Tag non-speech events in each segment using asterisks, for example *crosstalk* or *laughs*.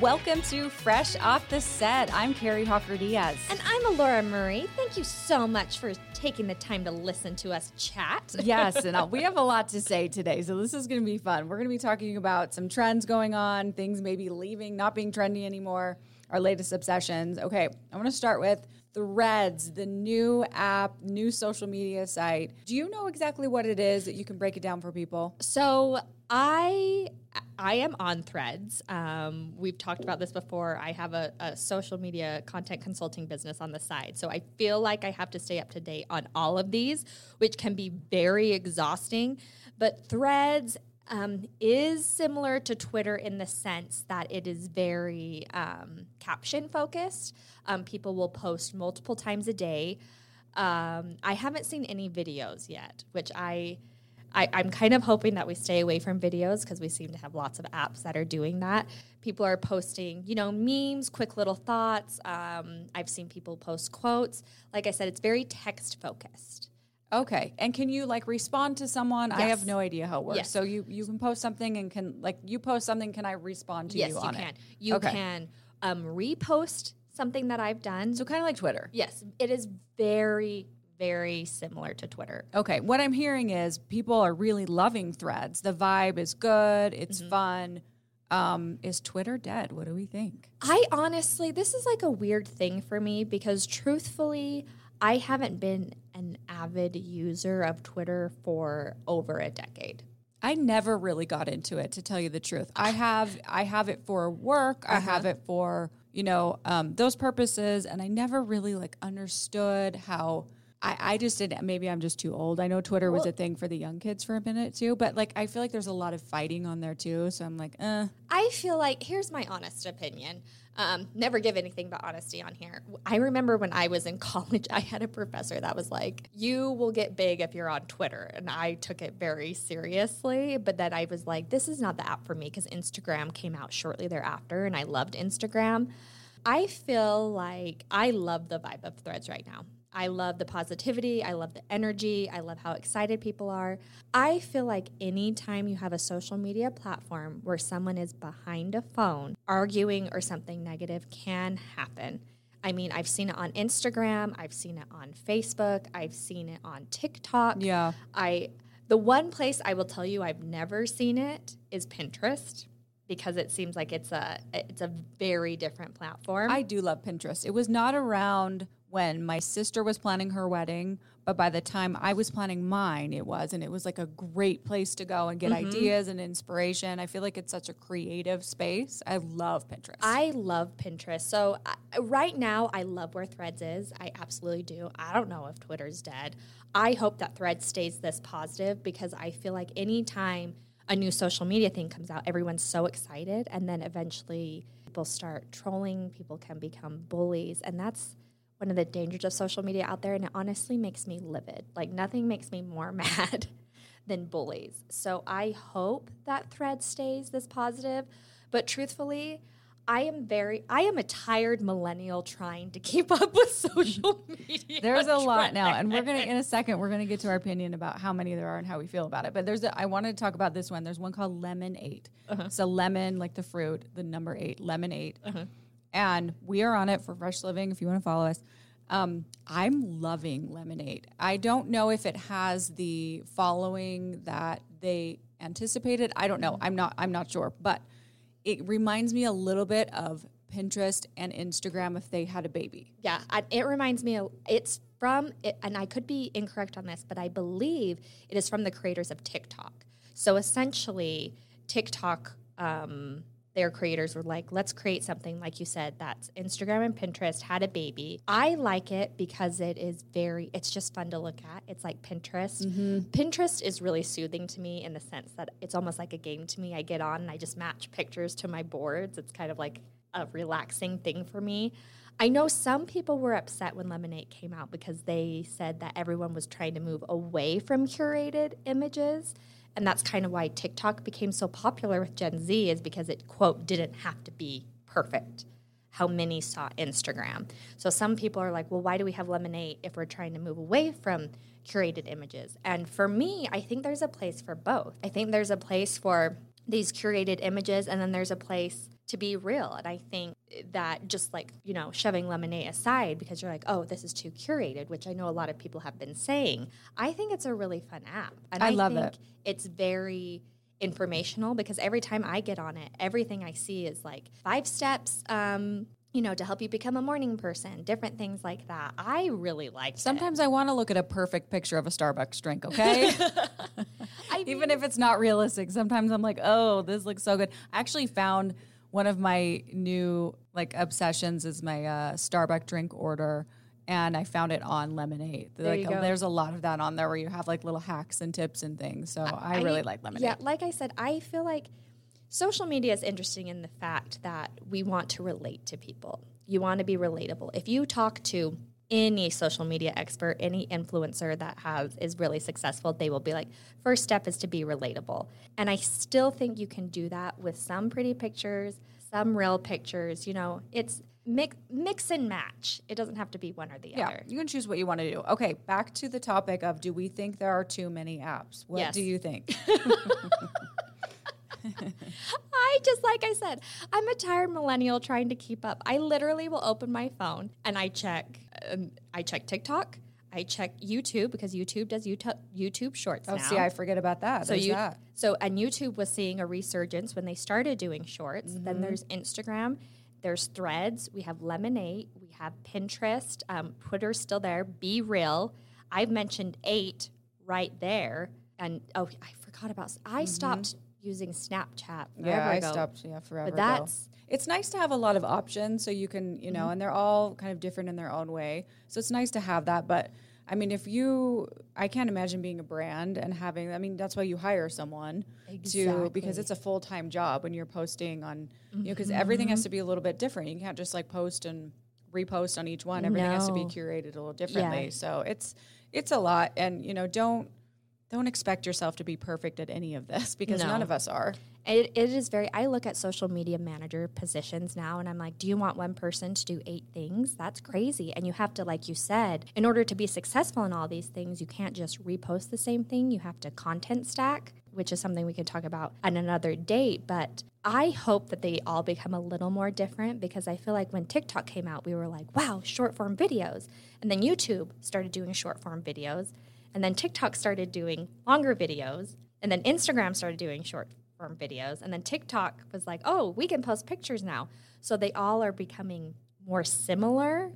Welcome to Fresh Off the Set. I'm Kari Hawker Diaz. And I'm Elora Murray. Thank you so much for taking the time to listen to us chat. *laughs* yes, and uh, we have a lot to say today, so this is going to be fun. We're going to be talking about some trends going on, things maybe leaving, not being trendy anymore, our latest obsessions. Okay, I want to start with Threads, the new app, new social media site. Do you know exactly what it is that you can break it down for people? So I I am on Threads. Um, we've talked about this before. I have a, a, social media content consulting business on the side, so I feel like I have to stay up to date on all of these, which can be very exhausting. But Threads um, is similar to Twitter in the sense that it is very um, caption focused. Um, people will post multiple times a day. Um, I haven't seen any videos yet, which I, I am kind of hoping that we stay away from videos because we seem to have lots of apps that are doing that. People are posting, you know, memes, quick little thoughts. Um, I've seen people post quotes. Like I said, it's very text focused. Okay. And can you like respond to someone? Yes. I have no idea how it works. Yes. So you you can post something and can like you post something, can I respond to yes, you on you can. it? You okay. can um, repost something that I've done. So kind of like Twitter. Yes. It is very very similar to Twitter. Okay. What I'm hearing is people are really loving threads. The vibe is good, it's mm-hmm. fun. Um, is Twitter dead? What do we think? I honestly, this is like a weird thing for me because truthfully, I haven't been an avid user of Twitter for over a decade. I never really got into it to tell you the truth. I have I have it for work. Uh-huh. I have it for, you know, um, those purposes and I never really like understood how I, I just didn't. Maybe I'm just too old. I know Twitter was a thing for the young kids for a minute too, but like I feel like there's a lot of fighting on there too. So I'm like, eh. I feel like here's my honest opinion. Um, never give anything but honesty on here. I remember when I was in *laughs* college, I had a professor that was like, "You will get big if you're on Twitter," and I took it very seriously. But then I was like, "This is not the app for me," because Instagram came out shortly thereafter, and I loved Instagram. I feel like I love the vibe of Threads right now. I love the positivity. I love the energy. I love how excited people are. I feel like anytime you have a social media platform where someone is behind a phone arguing or something negative can happen. I mean, I've seen it on Instagram, I've seen it on Facebook, I've seen it on TikTok. Yeah. I the one place I will tell you I've never seen it is Pinterest because it seems like it's a it's a very different platform. I do love Pinterest. It was not around when my sister was planning her wedding, but by the time I was planning mine, it was, and it was like a great place to go and get mm-hmm. ideas and inspiration. I feel like it's such a creative space. I love Pinterest. I love Pinterest. So uh, right now, I love where Threads is. I absolutely do. I don't know if Twitter's dead. I hope that Threads stays this positive because I feel like anytime a new social media thing comes out, everyone's so excited, and then eventually people start trolling. People can become bullies, and that's one of the dangers of social media out there, and it honestly makes me livid. Like, nothing makes me more *laughs* mad than bullies. So, I hope that thread stays this positive. But truthfully, I am very, I am a tired millennial trying to keep *laughs* up with social *laughs* media. There's a lot now, and we're gonna in a second we're gonna get to our opinion about how many there are and how we feel about it. But there's, a, I wanted to talk about this one. There's one called Lemon8. Uh-huh. So lemon, like the fruit, the number eight, Lemon8. Uh-huh and we are on it for Fresh Living if you want to follow us. Um, I'm loving Lemon8. I don't know if it has the following that they anticipated. I don't know. I'm not. I'm not sure, but it reminds me a little bit of Pinterest and Instagram if they had a baby. Yeah, it reminds me. It's from, and I could be incorrect on this, but I believe it is from the creators of TikTok. So essentially, TikTok. Um, their creators were like, let's create something, like you said, that's Instagram and Pinterest had a baby. I like it because it is very, it's just fun to look at. It's like Pinterest. Mm-hmm. Pinterest is really soothing to me in the sense that it's almost like a game to me. I get on and I just match pictures to my boards. It's kind of like a relaxing thing for me. I know some people were upset when Lemon8 came out because they said that everyone was trying to move away from curated images and that's kind of why TikTok became so popular with Gen Z is because it quote didn't have to be perfect. How many saw Instagram? So some people are like, well, why do we have Lemon8 if we're trying to move away from curated images? And for me, I think there's a place for both. I think there's a place for these curated images, and then there's a place to be real. And I think that just like, you know, shoving Lemon8 aside because you're like, oh, this is too curated, which I know a lot of people have been saying. I think it's a really fun app. And I I, love think it. It's very informational because every time I get on it, everything I see is like five steps, um, you know, to help you become a morning person, different things like that. I really like it. Sometimes I want to look at a perfect picture of a Starbucks drink, okay? *laughs* I Even if it's not realistic, sometimes I'm like, oh, this looks so good. I actually found one of my new like obsessions is my uh, Starbucks drink order. And I found it on Lemon8. There like, go. there's a lot of that on there where you have like little hacks and tips and things. So I, really like Lemon8. Yeah, like I said, I feel like social media is interesting in the fact that we want to relate to people. You want to be relatable. If you talk to any social media expert, any influencer that has is really successful, they will be like, first step is to be relatable. And I still think you can do that with some pretty pictures, some real pictures. You know, it's mix mix and match. It doesn't have to be one or the Yeah, other. you can choose what you want to do. Okay, back to the topic of do we think there are too many apps? What Yes. do you think? *laughs* I just like I said, I'm a tired millennial trying to keep up. I literally will open my phone and I check. Um, I check TikTok. I check YouTube because YouTube does YouTube YouTube Shorts Oh, now. see, I forget about that. so There's you that. so and YouTube was seeing a resurgence when they started doing Shorts. Mm-hmm. Then there's Instagram. There's Threads. We have Lemon8. We have Pinterest. Um, Twitter's still there. Be real. I've mentioned eight right there. And oh, I forgot about. I stopped using Snapchat. Mm-hmm. Yeah, I ago. stopped. Yeah, forever. But ago. that's it's nice to have a lot of options, so you can, you know, Mm-hmm. and they're all kind of different in their own way. So it's nice to have that. But I mean, if you, I can't imagine being a brand and having. I mean, that's why you hire someone to because it's a full time job when you're posting on, you know, because everything has to be a little bit different. You can't just like post and repost on each one. Everything has to be curated a little differently. Yeah. So it's it's a lot, and you know, don't don't expect yourself to be perfect at any of this because No. none of us are. It, it is very. I look at social media manager positions now, and I'm like, do you want one person to do eight things? That's crazy. And you have to, like you said, in order to be successful in all these things, you can't just repost the same thing. You have to content stack, which is something we can talk about on another date. But I hope that they all become a little more different because I feel like when TikTok came out, we were like, wow, short form videos. And then YouTube started doing short form videos. And then TikTok started doing longer videos. And then Instagram started doing short form videos. And then TikTok was like, oh, we can post pictures now. So they all are becoming more similar,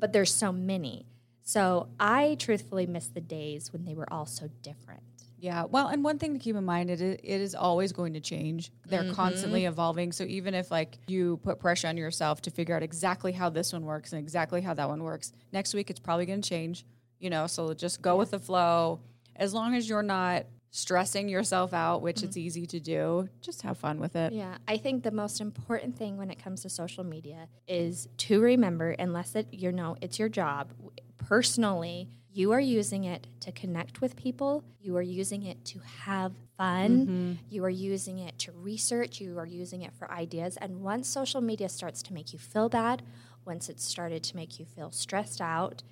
but there's so many. So I truthfully miss the days when they were all so different. Yeah. Well, and one thing to keep in mind, it is, it is always going to change. They're Mm-hmm. constantly evolving. So even if like you put pressure on yourself to figure out exactly how this one works and exactly how that one works, next week it's probably going to change. You know, so just go with the flow. As long as you're not stressing yourself out, which it's easy to do, just have fun with it. Mm-hmm. Yeah, I think the most important thing when it comes to social media is to remember, unless it you know it's your job, personally, you are using it to connect with people. You are using it to have fun. You are using it to research. You are using it for ideas. And once social media starts to make you feel bad, once it's started to make you feel stressed out,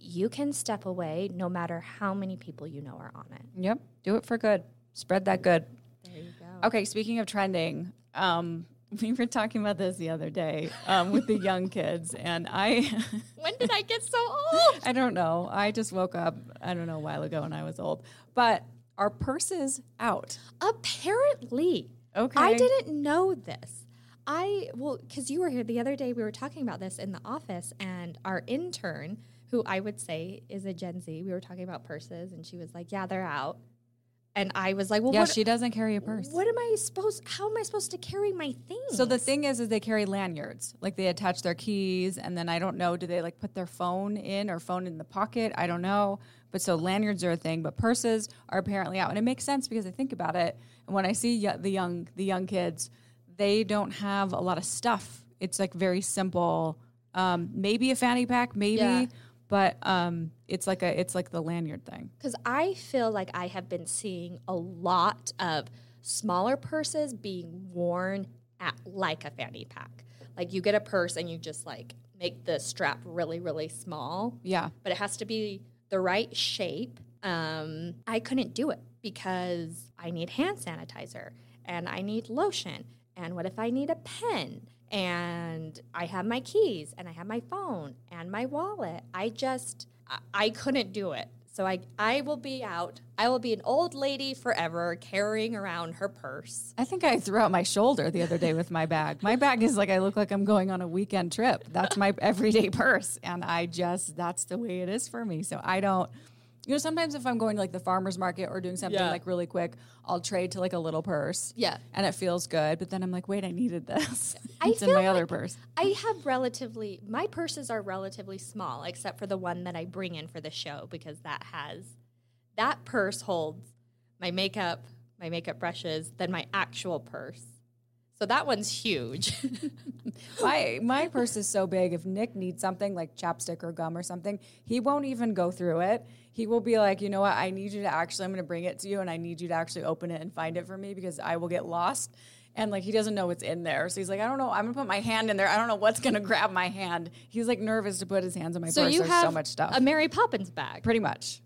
you can step away no matter how many people you know are on it. Yep. Do it for good. Spread that good. There you go. Okay, speaking of trending, um, *laughs* we were talking about this the other day um, with the young kids, and I, *laughs* When did I get so old? I don't know. I just woke up, I don't know, a while ago, and I was old. But are purses out? Apparently. Okay. I didn't know this. I, well, because you were here the other day, we were talking about this in the office, and our intern, who I would say is a Gen Z, we were talking about purses, and she was like, Yeah, they're out. And I was like, Well, Yeah, what, she doesn't carry a purse. what am I supposed, how am I supposed to carry my things? So the thing is, is they carry lanyards. Like they attach their keys, and then I don't know, do they like put their phone in or phone in the pocket? I don't know. But so lanyards are a thing, but purses are apparently out, and it makes sense because I think about it. And when I see y- the young the young kids, they don't have a lot of stuff. It's like very simple. Um, maybe a fanny pack, maybe, Yeah. But um, it's like a it's like the lanyard thing. Because I feel like I have been seeing a lot of smaller purses being worn at like a fanny pack. Like you get a purse and you just like make the strap really, really small, Yeah, but it has to be the right shape. Um, I couldn't do it because I need hand sanitizer and I need lotion And what if I need a pen? And I have my keys and I have my phone and my wallet. I just, I, couldn't do it. So I, I will be out. I will be an old lady forever carrying around her purse. I think I threw out my shoulder the other day with my bag. My bag is like I look like I'm going on a weekend trip. That's my everyday purse. And I just that's the way it is for me. So I don't you know, sometimes if I'm going to like the farmer's market or doing something Yeah. like really quick, I'll trade to like a little purse. Yeah. And it feels good. But then I'm like, wait, I needed this. *laughs* I it's in my other purse. I have relatively, my purses are relatively small, except for the one that I bring in for the show because that has, that purse holds my makeup, my makeup brushes, then my actual purse. So that one's huge. *laughs* my my purse is so big. If Nick needs something like chapstick or gum or something, he won't even go through it. He will be like, you know what? I need you to actually. I'm going to bring it to you, and I need you to actually open it and find it for me because I will get lost. And like he doesn't know what's in there, so he's like, I don't know. I'm gonna put my hand in there. I don't know what's gonna *laughs* grab my hand. He's like nervous to put his hands in my so purse. you There's have so much stuff. a Mary Poppins bag. Pretty much,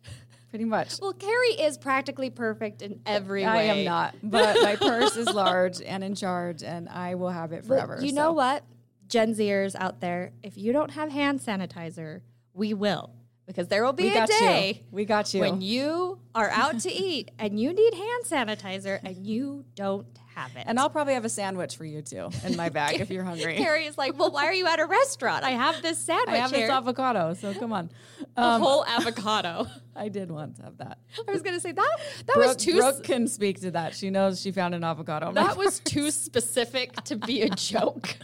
pretty much. Well, Kari is practically perfect in every I way. I am not, *laughs* but my purse is large and in charge, and I will have it But forever. you so. know what? Gen Zers out there, if you don't have hand sanitizer, we will. Because there will be We a got day you. We got you. when you are out to *laughs* eat and you need hand sanitizer and you don't have it. and I'll probably have a sandwich for you too in my bag if you're hungry. *laughs* Kari is like, well, why are you at a restaurant? I have this sandwich I have here. this avocado, so come on. A Um, whole avocado. *laughs* I did once have that. I was going to say that that Brooke, was too Brooke can speak to that. She knows she found an avocado. that was too specific to be a *laughs* joke.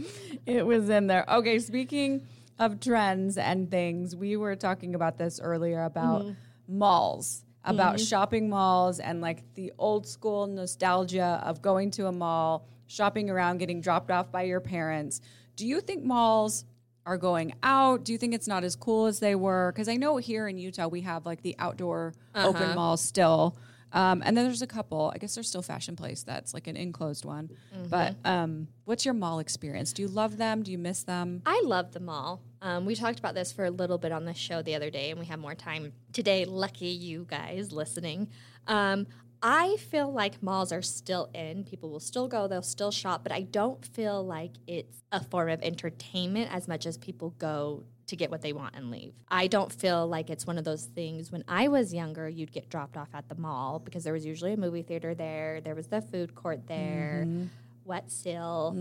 it was in there. Okay, speaking of trends and things, we were talking about this earlier about malls, about shopping malls and like the old school nostalgia of going to a mall, shopping around, getting dropped off by your parents. Do you think malls are going out? Do you think it's not as cool as they were? Because I know here in Utah we have like the outdoor open mall still. Um, and then there's a couple. I guess there's still Fashion Place that's like an enclosed one. But um, what's your mall experience? Do you love them? Do you miss them? I love the mall. Um, we talked about this for a little bit on the show the other day, and we have more time today. Lucky you guys listening. Um, I feel like malls are still in. People will still go, they'll still shop, but I don't feel like it's a form of entertainment as much as people go to get what they want and leave. I don't feel like it's one of those things when I was younger, you'd get dropped off at the mall because there was usually a movie theater there, there was the food court there, wet seal.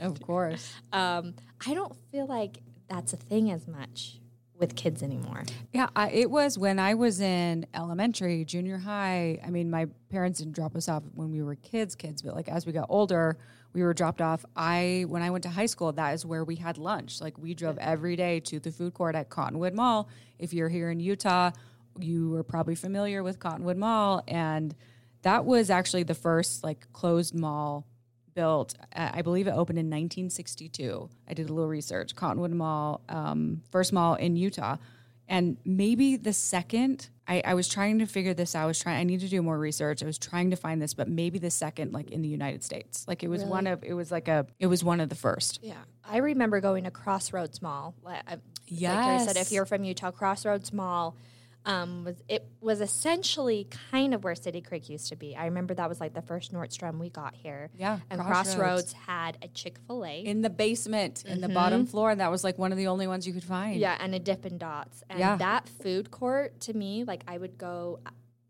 Of *laughs* course. Um, I don't feel like that's a thing as much with kids anymore. Yeah, I, it was when I was in elementary, junior high. I mean, my parents didn't drop us off when we were kids, kids, but like as we got older, we were dropped off. I when I went to high school, that is where we had lunch. Like we drove every day to the food court at Cottonwood Mall. If you're here in Utah, you are probably familiar with Cottonwood Mall, and that was actually the first like closed mall built. uh, I believe it opened in 1962. I did a little research. Cottonwood Mall, um, first mall in Utah, and maybe the second. I, I was trying to figure this out. I was trying. I need to do more research. I was trying to find this, but maybe the second, like in the United States, like it was one of. It was like a. It was one of the first. Yeah, I remember going to Crossroads Mall. I, like I said, if you're from Utah, Crossroads Mall um, was it was essentially kind of where City Creek used to be. I remember that was like the first Nordstrom we got here. Yeah, and Crossroads. Crossroads, had a Chick Fil A. in the basement, in the bottom floor, and that was like one of the only ones you could find. Yeah, and a Dippin' Dots. And Yeah. that food court to me, like I would go,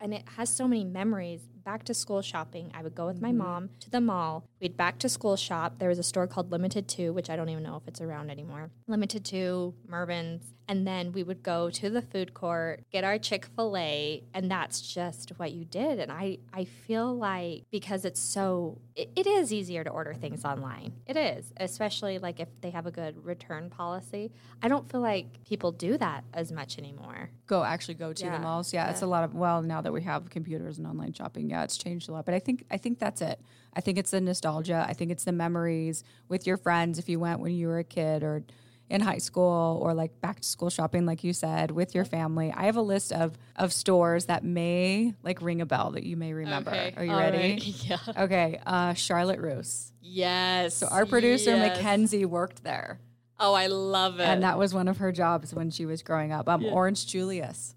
and it has so many memories. Back to school shopping, I would go with my Mm-hmm. mom to the mall. We'd back to school shop. There was a store called Limited Too, which I don't even know if it's around anymore. Limited Too, Mervyn's, and then we would go to the food court, get our Chick Fil A, and that's just what you did. And I, I feel like because it's so, it, it is easier to order things online. It is, especially like if they have a good return policy. I don't feel like people do that as much anymore. go actually go to Yeah, the malls. Yeah, it's a lot of well now that we have computers and online shopping. Yeah, it's changed a lot. But I think I think that's it. I think it's the nostalgia. I think it's the memories with your friends if you went when you were a kid or in high school or like back to school shopping like you said with your family. I have a list of of stores that may like ring a bell that you may remember. Are you All ready? right. *laughs* Yeah. Okay, uh, Charlotte Russe. Yes. So our producer Mackenzie worked there, Oh, I love it. and that was one of her jobs when she was growing up. Um, Orange Julius.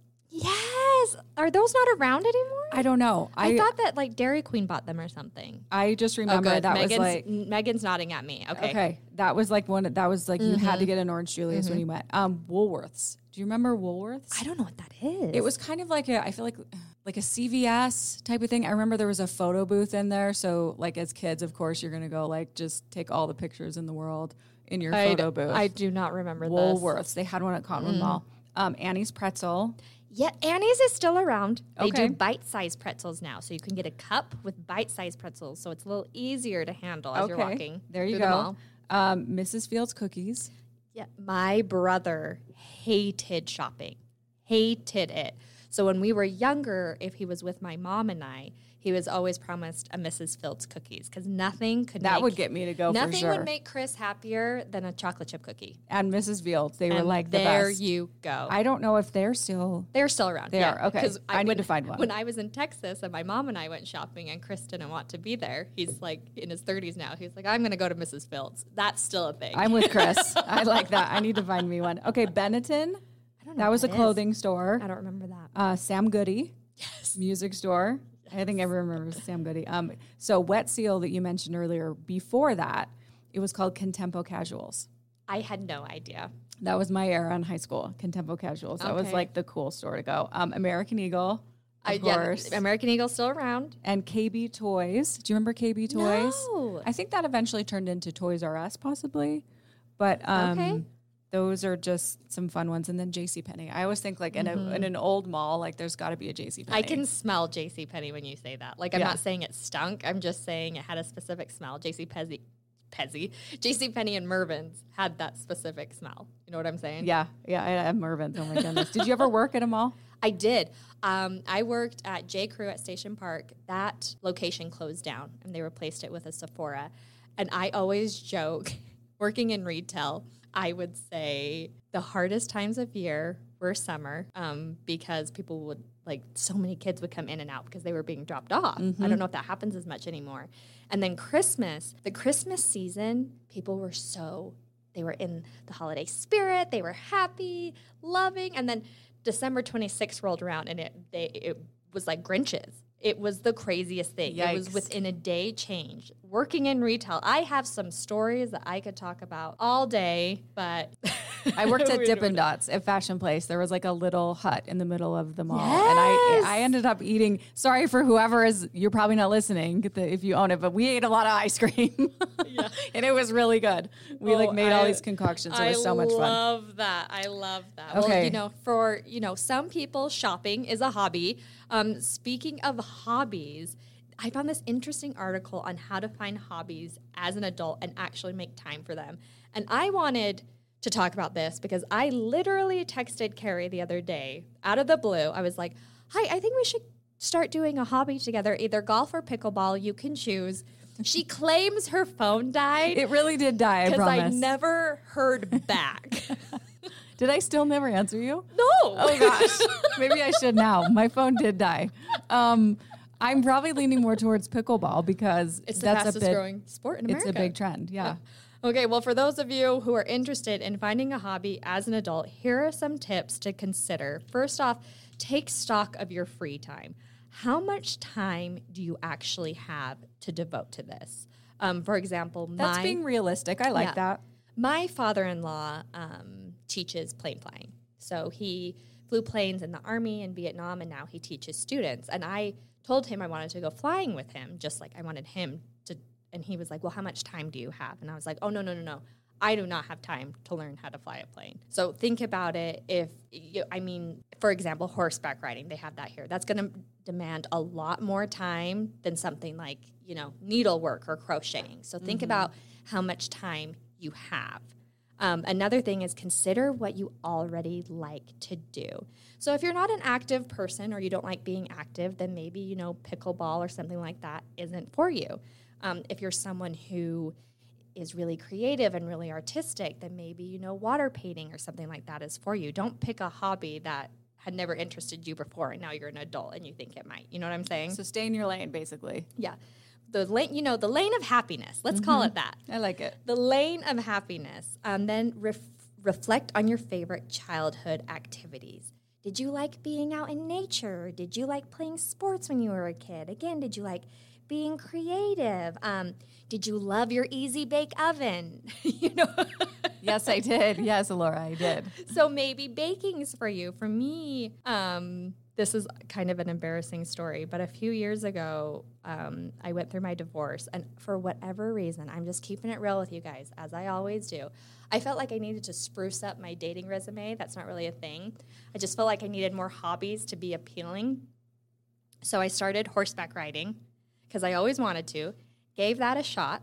Yes. Are those not around anymore? I don't know. I, I thought that like Dairy Queen bought them or something. I just Oh, remember good. that Megan's, was like Megan's nodding at me. Okay. okay. That was like one. That was like you Mm-hmm. had to get an orange Julius when you went. Um, Woolworths. Do you remember Woolworths? I don't know what that is. It was kind of like a, I feel like like a CVS type of thing. I remember there was a photo booth in there. So like as kids, of course, you're gonna go like just take all the pictures in the world in your I, photo booth. I do not remember this. Woolworths. They had one at Cottonwood Mm. Mall. Um, Annie's Pretzel. Yeah, Annie's is still around. They Okay. do bite-sized pretzels now, so you can get a cup with bite-sized pretzels, so it's a little easier to handle as you're walking. There you through the go. mall. Um, Mrs. Fields cookies. Yeah, my brother hated shopping, hated it. So when we were younger, if he was with my mom and I, he was always promised a Mrs. Fields cookies because nothing could That make, would get me to go nothing for sure. would make Chris happier than a chocolate chip cookie. and Mrs. Fields. They were like the there best. you go. I don't know if they're still. They're still around. They yeah. are, okay. 'Cause I need when- to find one. When I was in Texas and my mom and I went shopping and Chris didn't want to be there, he's like in his 30s now. He's like, I'm going to go to Mrs. Fields. That's still a thing. I'm with Chris. *laughs* I like that. I need to find me one. Okay, Benetton. I don't know That was a that is. clothing store. I don't remember that. Uh, Sam Goody. Yes. Music store. I think everyone remembers Sam Goody. Um, so Wet Seal that you mentioned earlier. Before that, it was called Contempo Casuals. I had no idea. That was my era in high school. Contempo Casuals. That was like the cool store to go. Um, American Eagle, of yeah, course, American Eagle's still around. and KB Toys. Do you remember KB Toys? No. I think that eventually turned into Toys R Us, possibly. But um, Okay. Those are just some fun ones. And then J.C. Penney. I always think like in, a, in an old mall, like there's got to be a J.C. Penney. I can smell JC Penney when you say that. Like I'm Yeah. not saying it stunk. I'm just saying it had a specific smell. JC Pezzy Pezzy. JC Penney and Mervyn's had that specific smell. You know what I'm saying? Yeah, yeah. I have Mervyn's. Oh my goodness. Did you ever work at a mall? *laughs* I did. Um, I worked at J. Crew at Station Park. That location closed down and they replaced it with a Sephora. And I always joke, *laughs* working in retail, I would say the hardest times of year were summer um, because people would, like, so many kids would come in and out because they were being dropped off. I don't know if that happens as much anymore. And then Christmas, the Christmas season, people were so they were in the holiday spirit. They were happy, loving, and then December 26th rolled around, and it they it was like Grinches. It was the craziest thing. It was within a day change. Working in retail, I have some stories that I could talk about all day, but *laughs* I worked *laughs* at Dippin' Dots at Fashion Place. There was like a little hut in the middle of the mall, and I I ended up eating. Sorry for whoever is. You're probably not listening if you own it, but we ate a lot of ice cream, *laughs* *laughs* and it was really good. We like Oh, made all these concoctions. It I was so much fun. I love that. I love that. Well, Okay. you know, for you know, some people shopping is a hobby. Um, speaking of hobbies, I found this interesting article on how to find hobbies as an adult and actually make time for them. And I wanted to talk about this because I literally texted Kari the other day out of the blue. I was like, "Hi, I think we should start doing a hobby together, either golf or pickleball. You can choose." She *laughs* claims her phone died It really did die. I because I never heard back. *laughs* did I still never answer you? no. Oh gosh, maybe I should now. My phone did die. Um, I'm probably leaning more towards pickleball because It's the that's fastest a big, growing sport in America. It's a big trend. Yeah. Okay, well, for those of you who are interested in finding a hobby as an adult, here are some tips to consider. First off, take stock of your free time. How much time do you actually have to devote to this? Um, for example, That's my, being realistic. I like Yeah. that. my father-in-law um, teaches plane flying so he flew planes in the army in vietnam and now he teaches students and i told him i wanted to go flying with him just like i wanted him and he was like well how much time do you have and i was like oh no no no no i do not have time to learn how to fly a plane so think about it if you, i mean for example horseback riding they have that here that's going to demand a lot more time than something like you know needlework or crocheting so think about how much time you have. Um, another thing is consider what you already like to do. So if you're not an active person or you don't like being active, then maybe you know pickleball or something like that isn't for you. Um, if you're someone who is really creative and really artistic, then maybe you know water painting or something like that is for you. Don't pick a hobby that had never interested you before and now you're an adult and you think it might. You know what I'm saying? So stay in your lane, basically. yeah. The lane, you know, the lane of happiness. Let's call it that I like it. the lane of happiness. Um, then ref- reflect on your favorite childhood activities. Did you like being out in nature? Did you like playing sports when you were a kid? Again, did you like being creative? Um, did you love your easy bake oven? *laughs* you know. *laughs* yes, I did. Yes, Laura, I did. So maybe baking's for you. For me, um, this is kind of an embarrassing story, but a few years ago, um, I went through my divorce, and for whatever reason, I'm just keeping it real with you guys, as I always do. I felt like I needed to spruce up my dating resume. That's not really a thing. I just felt like I needed more hobbies to be appealing. So I started horseback riding because I always wanted to. Gave that a shot.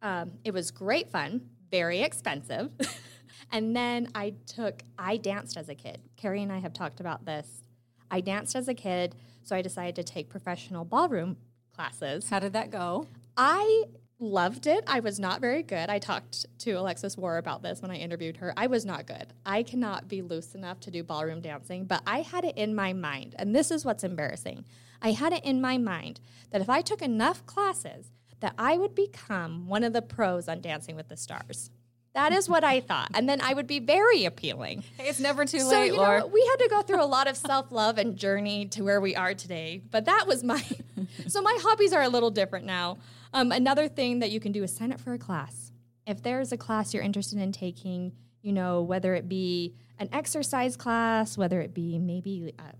Um, it was great fun, very expensive. *laughs* and then I took, I danced as a kid. Kari and I have talked about this I danced as a kid, so I decided to take professional ballroom classes. How did that go? I loved it. I was not very good. I talked to Alexis Warr about this when I interviewed her. I was not good. I cannot be loose enough to do ballroom dancing, but I had it in my mind, and this is what's embarrassing. I had it in my mind that if I took enough classes, that I would become one of the pros on Dancing with the Stars. That is what I *laughs* thought. And then I would be very appealing. Hey, it's never too so, late, you Laura. Know, we had to go through a lot of *laughs* self love and journey to where we are today. But that was my. *laughs* so my hobbies are a little different now. Um, another thing that you can do is sign up for a class. If there's a class you're interested in taking, you know, whether it be an exercise class, whether it be maybe a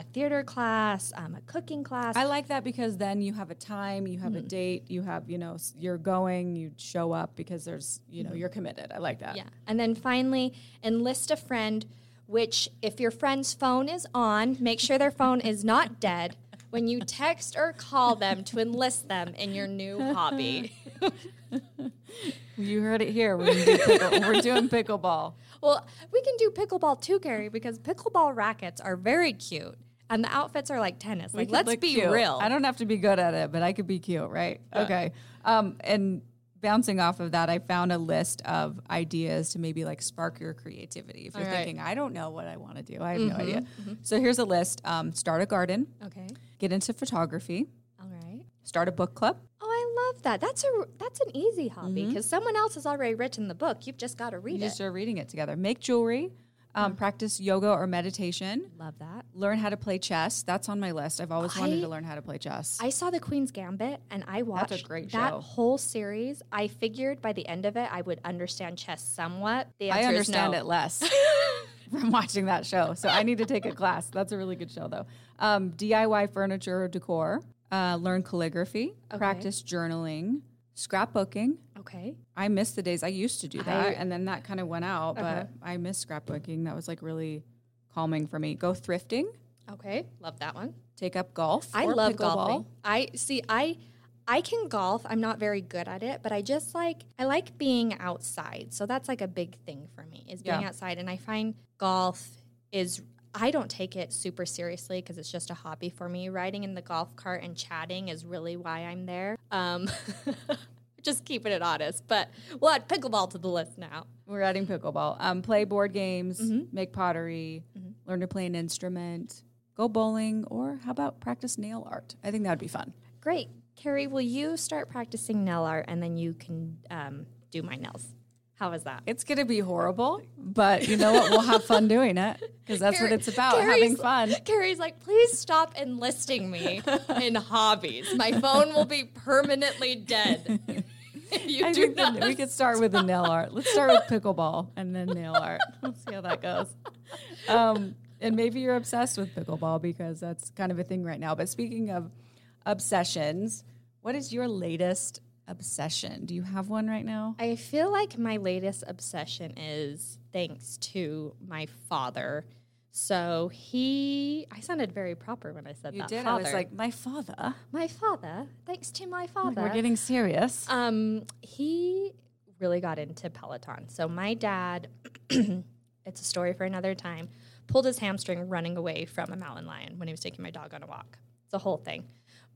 a theater class, um, a cooking class. I like that because then you have a time, you have mm. a date, you have, you know, you're going, you show up because there's, you know, mm. you're committed. I like that. Yeah. And then finally, enlist a friend, which if your friend's phone is on, make sure their phone is not dead when you text or call them to enlist them in your new hobby. *laughs* you heard it here. We're, do pickle, we're doing pickleball. Well, we can do pickleball too, Kari, because pickleball rackets are very cute and the outfits are like tennis. Like, let's be cute. real. I don't have to be good at it, but I could be cute, right? Yeah. Okay. Um, and bouncing off of that, I found a list of ideas to maybe like spark your creativity. If you're right. thinking, I don't know what I want to do, I have mm-hmm. no idea. Mm-hmm. So here's a list: um, start a garden. Okay. Get into photography. All right. Start a book club. Oh, I love that. That's a that's an easy hobby because mm-hmm. someone else has already written the book. You've just got to read you it. You start reading it together. Make jewelry. Um, practice yoga or meditation. Love that. Learn how to play chess. That's on my list. I've always I, wanted to learn how to play chess. I saw the Queen's Gambit and I watched That's a great that show. whole series. I figured by the end of it I would understand chess somewhat. The answer I understand no. it less *laughs* from watching that show. So I need to take a class. That's a really good show though. Um, DIY furniture or decor. Uh, learn calligraphy. Okay. Practice journaling. Scrapbooking. Okay. I miss the days I used to do that, I, and then that kind of went out. Uh-huh. But I miss scrapbooking. That was like really calming for me. Go thrifting. Okay, love that one. Take up golf. I love golfing. I see. I I can golf. I'm not very good at it, but I just like I like being outside. So that's like a big thing for me is being yeah. outside, and I find golf is I don't take it super seriously because it's just a hobby for me. Riding in the golf cart and chatting is really why I'm there. Um, *laughs* just keeping it honest. But we'll add pickleball to the list now. We're adding pickleball. Um, play board games, mm-hmm. make pottery, mm-hmm. learn to play an instrument, go bowling, or how about practice nail art? I think that would be fun. Great. Kari, will you start practicing nail art and then you can um, do my nails? How is that? It's going to be horrible, but you know what? We'll have fun doing it because that's Kari, what it's about, Kari's, having fun. Kari's like, please stop enlisting me *laughs* in hobbies. My phone will be permanently dead. *laughs* you I do not. we could start with the nail art. Let's start with pickleball and then nail art. *laughs* Let's see how that goes. Um, and maybe you're obsessed with pickleball because that's kind of a thing right now. But speaking of obsessions, what is your latest obsession? Do you have one right now? I feel like my latest obsession is thanks to my father. So he, I sounded very proper when I said you that. You did. Father. I was like, my father. My father. Thanks to my father. We're getting serious. Um, he really got into Peloton. So my dad, *clears throat* it's a story for another time, pulled his hamstring running away from a mountain lion when he was taking my dog on a walk. It's a whole thing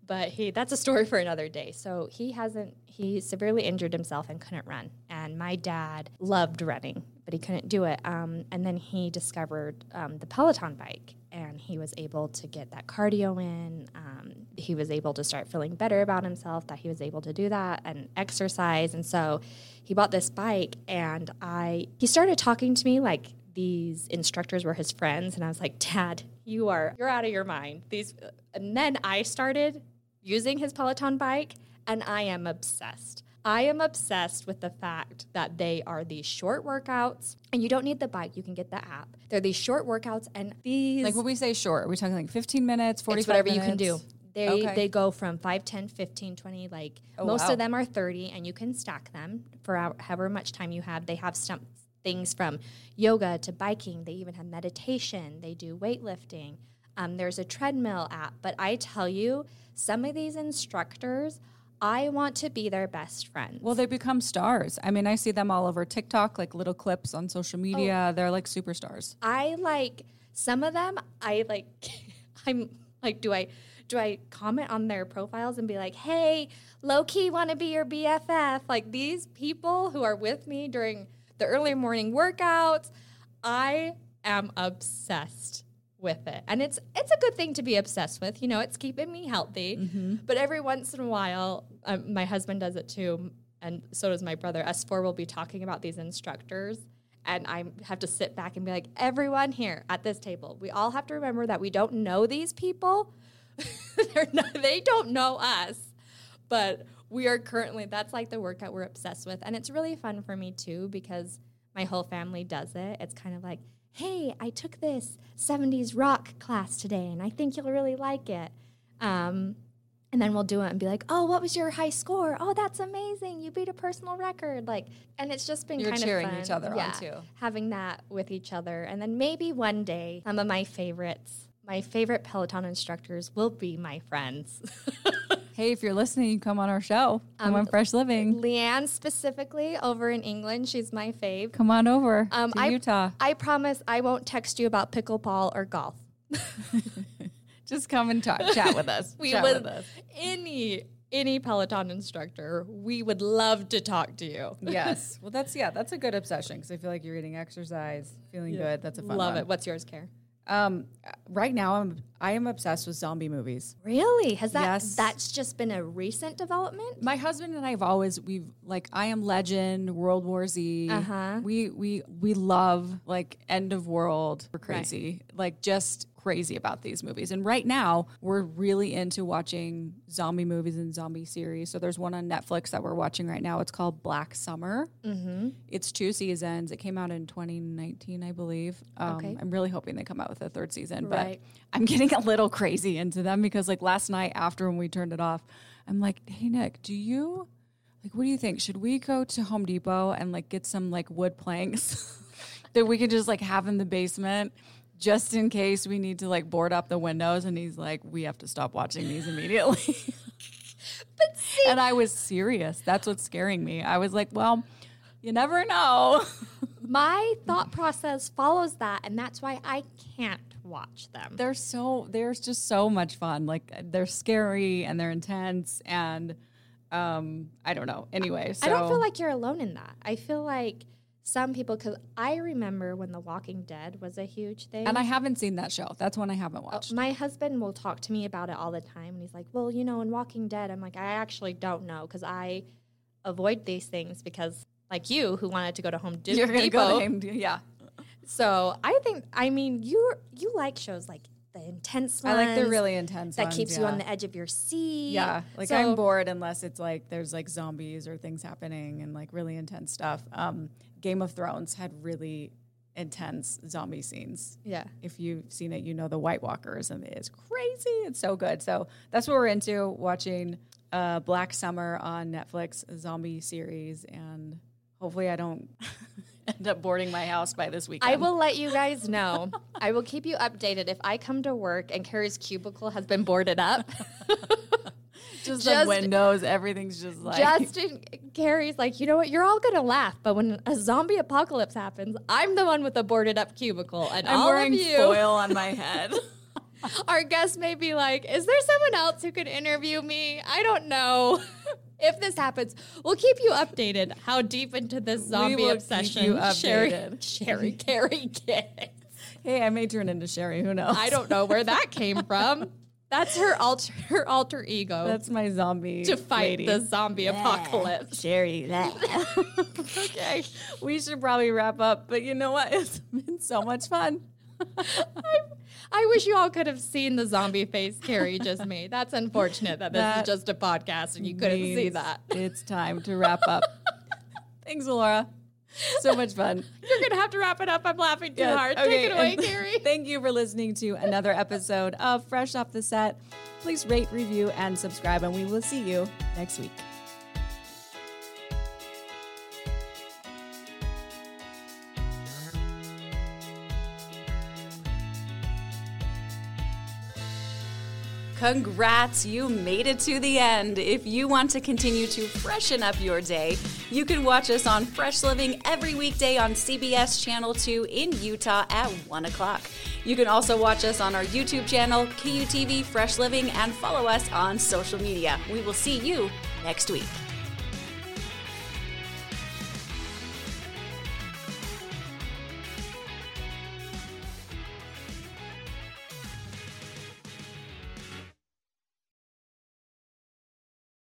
but he that's a story for another day. So he hasn't he severely injured himself and couldn't run. And my dad loved running, but he couldn't do it. Um, and then he discovered um, the Peloton bike, and he was able to get that cardio in. Um, he was able to start feeling better about himself that he was able to do that and exercise. And so he bought this bike, and I he started talking to me like these instructors were his friends, and I was like, Dad, you are you're out of your mind. These, and then I started using his Peloton bike, and I am obsessed. I am obsessed with the fact that they are these short workouts, and you don't need the bike. You can get the app. They're these short workouts, and these Like when we say short, are we talking like 15 minutes, 45 it's whatever minutes? you can do. They Okay. they go from 5, 10, 15, 20, like Oh, most wow. of them are 30 and you can stack them for however much time you have. They have some things from yoga to biking. They even have meditation. They do weightlifting. Um, there's a treadmill app, but I tell you, some of these instructors, I want to be their best friend. Well, they become stars. I mean, I see them all over TikTok, like little clips on social media. They're like superstars. I like some of them. I like. *laughs* I'm like, do I do I comment on their profiles and be like, hey, low key want to be your BFF? Like these people who are with me during the early morning workouts, I am obsessed with it, and it's it's a good thing to be obsessed with. You know, it's keeping me healthy. But every once in a while, um, my husband does it too, and so does my brother. Us four will be talking about these instructors and I have to sit back and be like, everyone here at this table, we all have to remember that we don't know these people. *laughs* They're not, they don't know us, but we are currently, that's like the workout we're obsessed with. And it's really fun for me too because my whole family does it. It's kind of like, hey, I took this 70s rock class today and I think you'll really like it. Um, and then we'll do it and be like, "Oh, what was your high score? Oh, that's amazing! You beat a personal record!" Like, and it's just been You're kind cheering of fun. each other on, too. Having that with each other, and then maybe one day, some of my favorites, my favorite Peloton instructors, will be my friends. *laughs* Hey, if you're listening, you come on our show. Come on Fresh Living. Leanne specifically over in England, she's my fave. Come on over Um, to I, Utah. I promise I won't text you about pickleball or golf. *laughs* Just come and talk, chat with us. *laughs* We chat would with us. any any Peloton instructor, we would love to talk to you. Yes. *laughs* Well, that's yeah, that's a good obsession because I feel like you're eating exercise, feeling good. That's a fun Love one. it. What's yours, Care? Um, right now, I'm I am obsessed with zombie movies. Really? Has that Yes. that's just been a recent development? My husband and I have always we've like I am Legend, World War Z. Uh-huh. We we we love like end of world. We're crazy, like just crazy about these movies. And right now, we're really into watching zombie movies and zombie series. So there's one on Netflix that we're watching right now. It's called Black Summer. Mm-hmm. It's two seasons. It came out in 2019, I believe. Um, Okay. I'm really hoping they come out with a third season, Right. but I'm *laughs* getting a little crazy into them because like last night after when we turned it off, I'm like, hey Nick, do you like what do you think? Should we go to Home Depot and like get some like wood planks *laughs* that we could just like have in the basement just in case we need to like board up the windows? And he's like, we have to stop watching these immediately. *laughs* But see, and I was serious. That's what's scaring me. I was like, well, you never know. *laughs* my thought process follows that, and that's why I can't watch them. they're so there's just so much fun. Like they're scary and they're intense and um I don't know. Anyway, so I don't feel like you're alone in that. I feel like some people, because I remember when The Walking Dead was a huge thing. and I haven't seen that show. That's one I haven't Oh, watched. my husband will talk to me about it all the time, and he's like, "Well, you know, in Walking Dead, I'm like, I actually don't know because I avoid these things because, like you, who wanted to go to Home De- You're gonna Depot, go to him, yeah. So I think, I mean, you you like shows like the intense I like the really intense that ones, keeps you on the edge of your seat. Yeah, like So- I'm bored unless it's like there's like zombies or things happening and like really intense stuff. Um, Game of Thrones had really intense zombie scenes. Yeah. If you've seen it, you know the White Walkers, and it's crazy. It's so good. So that's what we're into watching uh, Black Summer on Netflix, a zombie series, and hopefully I don't *laughs* end up boarding my house by this weekend. I will let you guys know. I will keep you updated if I come to work and Kari's cubicle has been boarded up. just, *laughs* just- the windows, everything's just like Justin Kari's like, you know what? You're all gonna laugh, but when a zombie apocalypse happens, I'm the one with the boarded up cubicle, and I'm all wearing of you, foil on my *laughs* head. our guests may be like, is there someone else who could interview me? I don't know. *laughs* If this happens, we'll keep you updated how deep into this zombie obsession you *laughs* Sherry. Sherry Kari gets. hey, I may turn into Sherry. Who knows? I don't know where that came from. That's her alter *laughs* her alter ego That's my zombie to fight lady. the zombie apocalypse. Sherry. That *laughs* okay, we should probably wrap up. But you know what? *laughs* It's been so much fun. I wish you all could have seen the zombie face Kari just made. That's unfortunate that this That is just a podcast and you couldn't see that. It's time to wrap up. Thanks, Laura. *laughs* So much fun. You're gonna have to wrap it up. I'm laughing too Yes, hard. okay, Take it away, and Kari. *laughs* Thank you for listening to another episode of Fresh Off the Set. Please rate, review, and subscribe, and we will see you next week. Congrats, you made it to the end. If you want to continue to freshen up your day, you can watch us on Fresh Living every weekday on CBS Channel 2 in Utah at 1 o'clock. You can also watch us on our YouTube channel, KUTV Fresh Living, and follow us on social media. We will see you next week.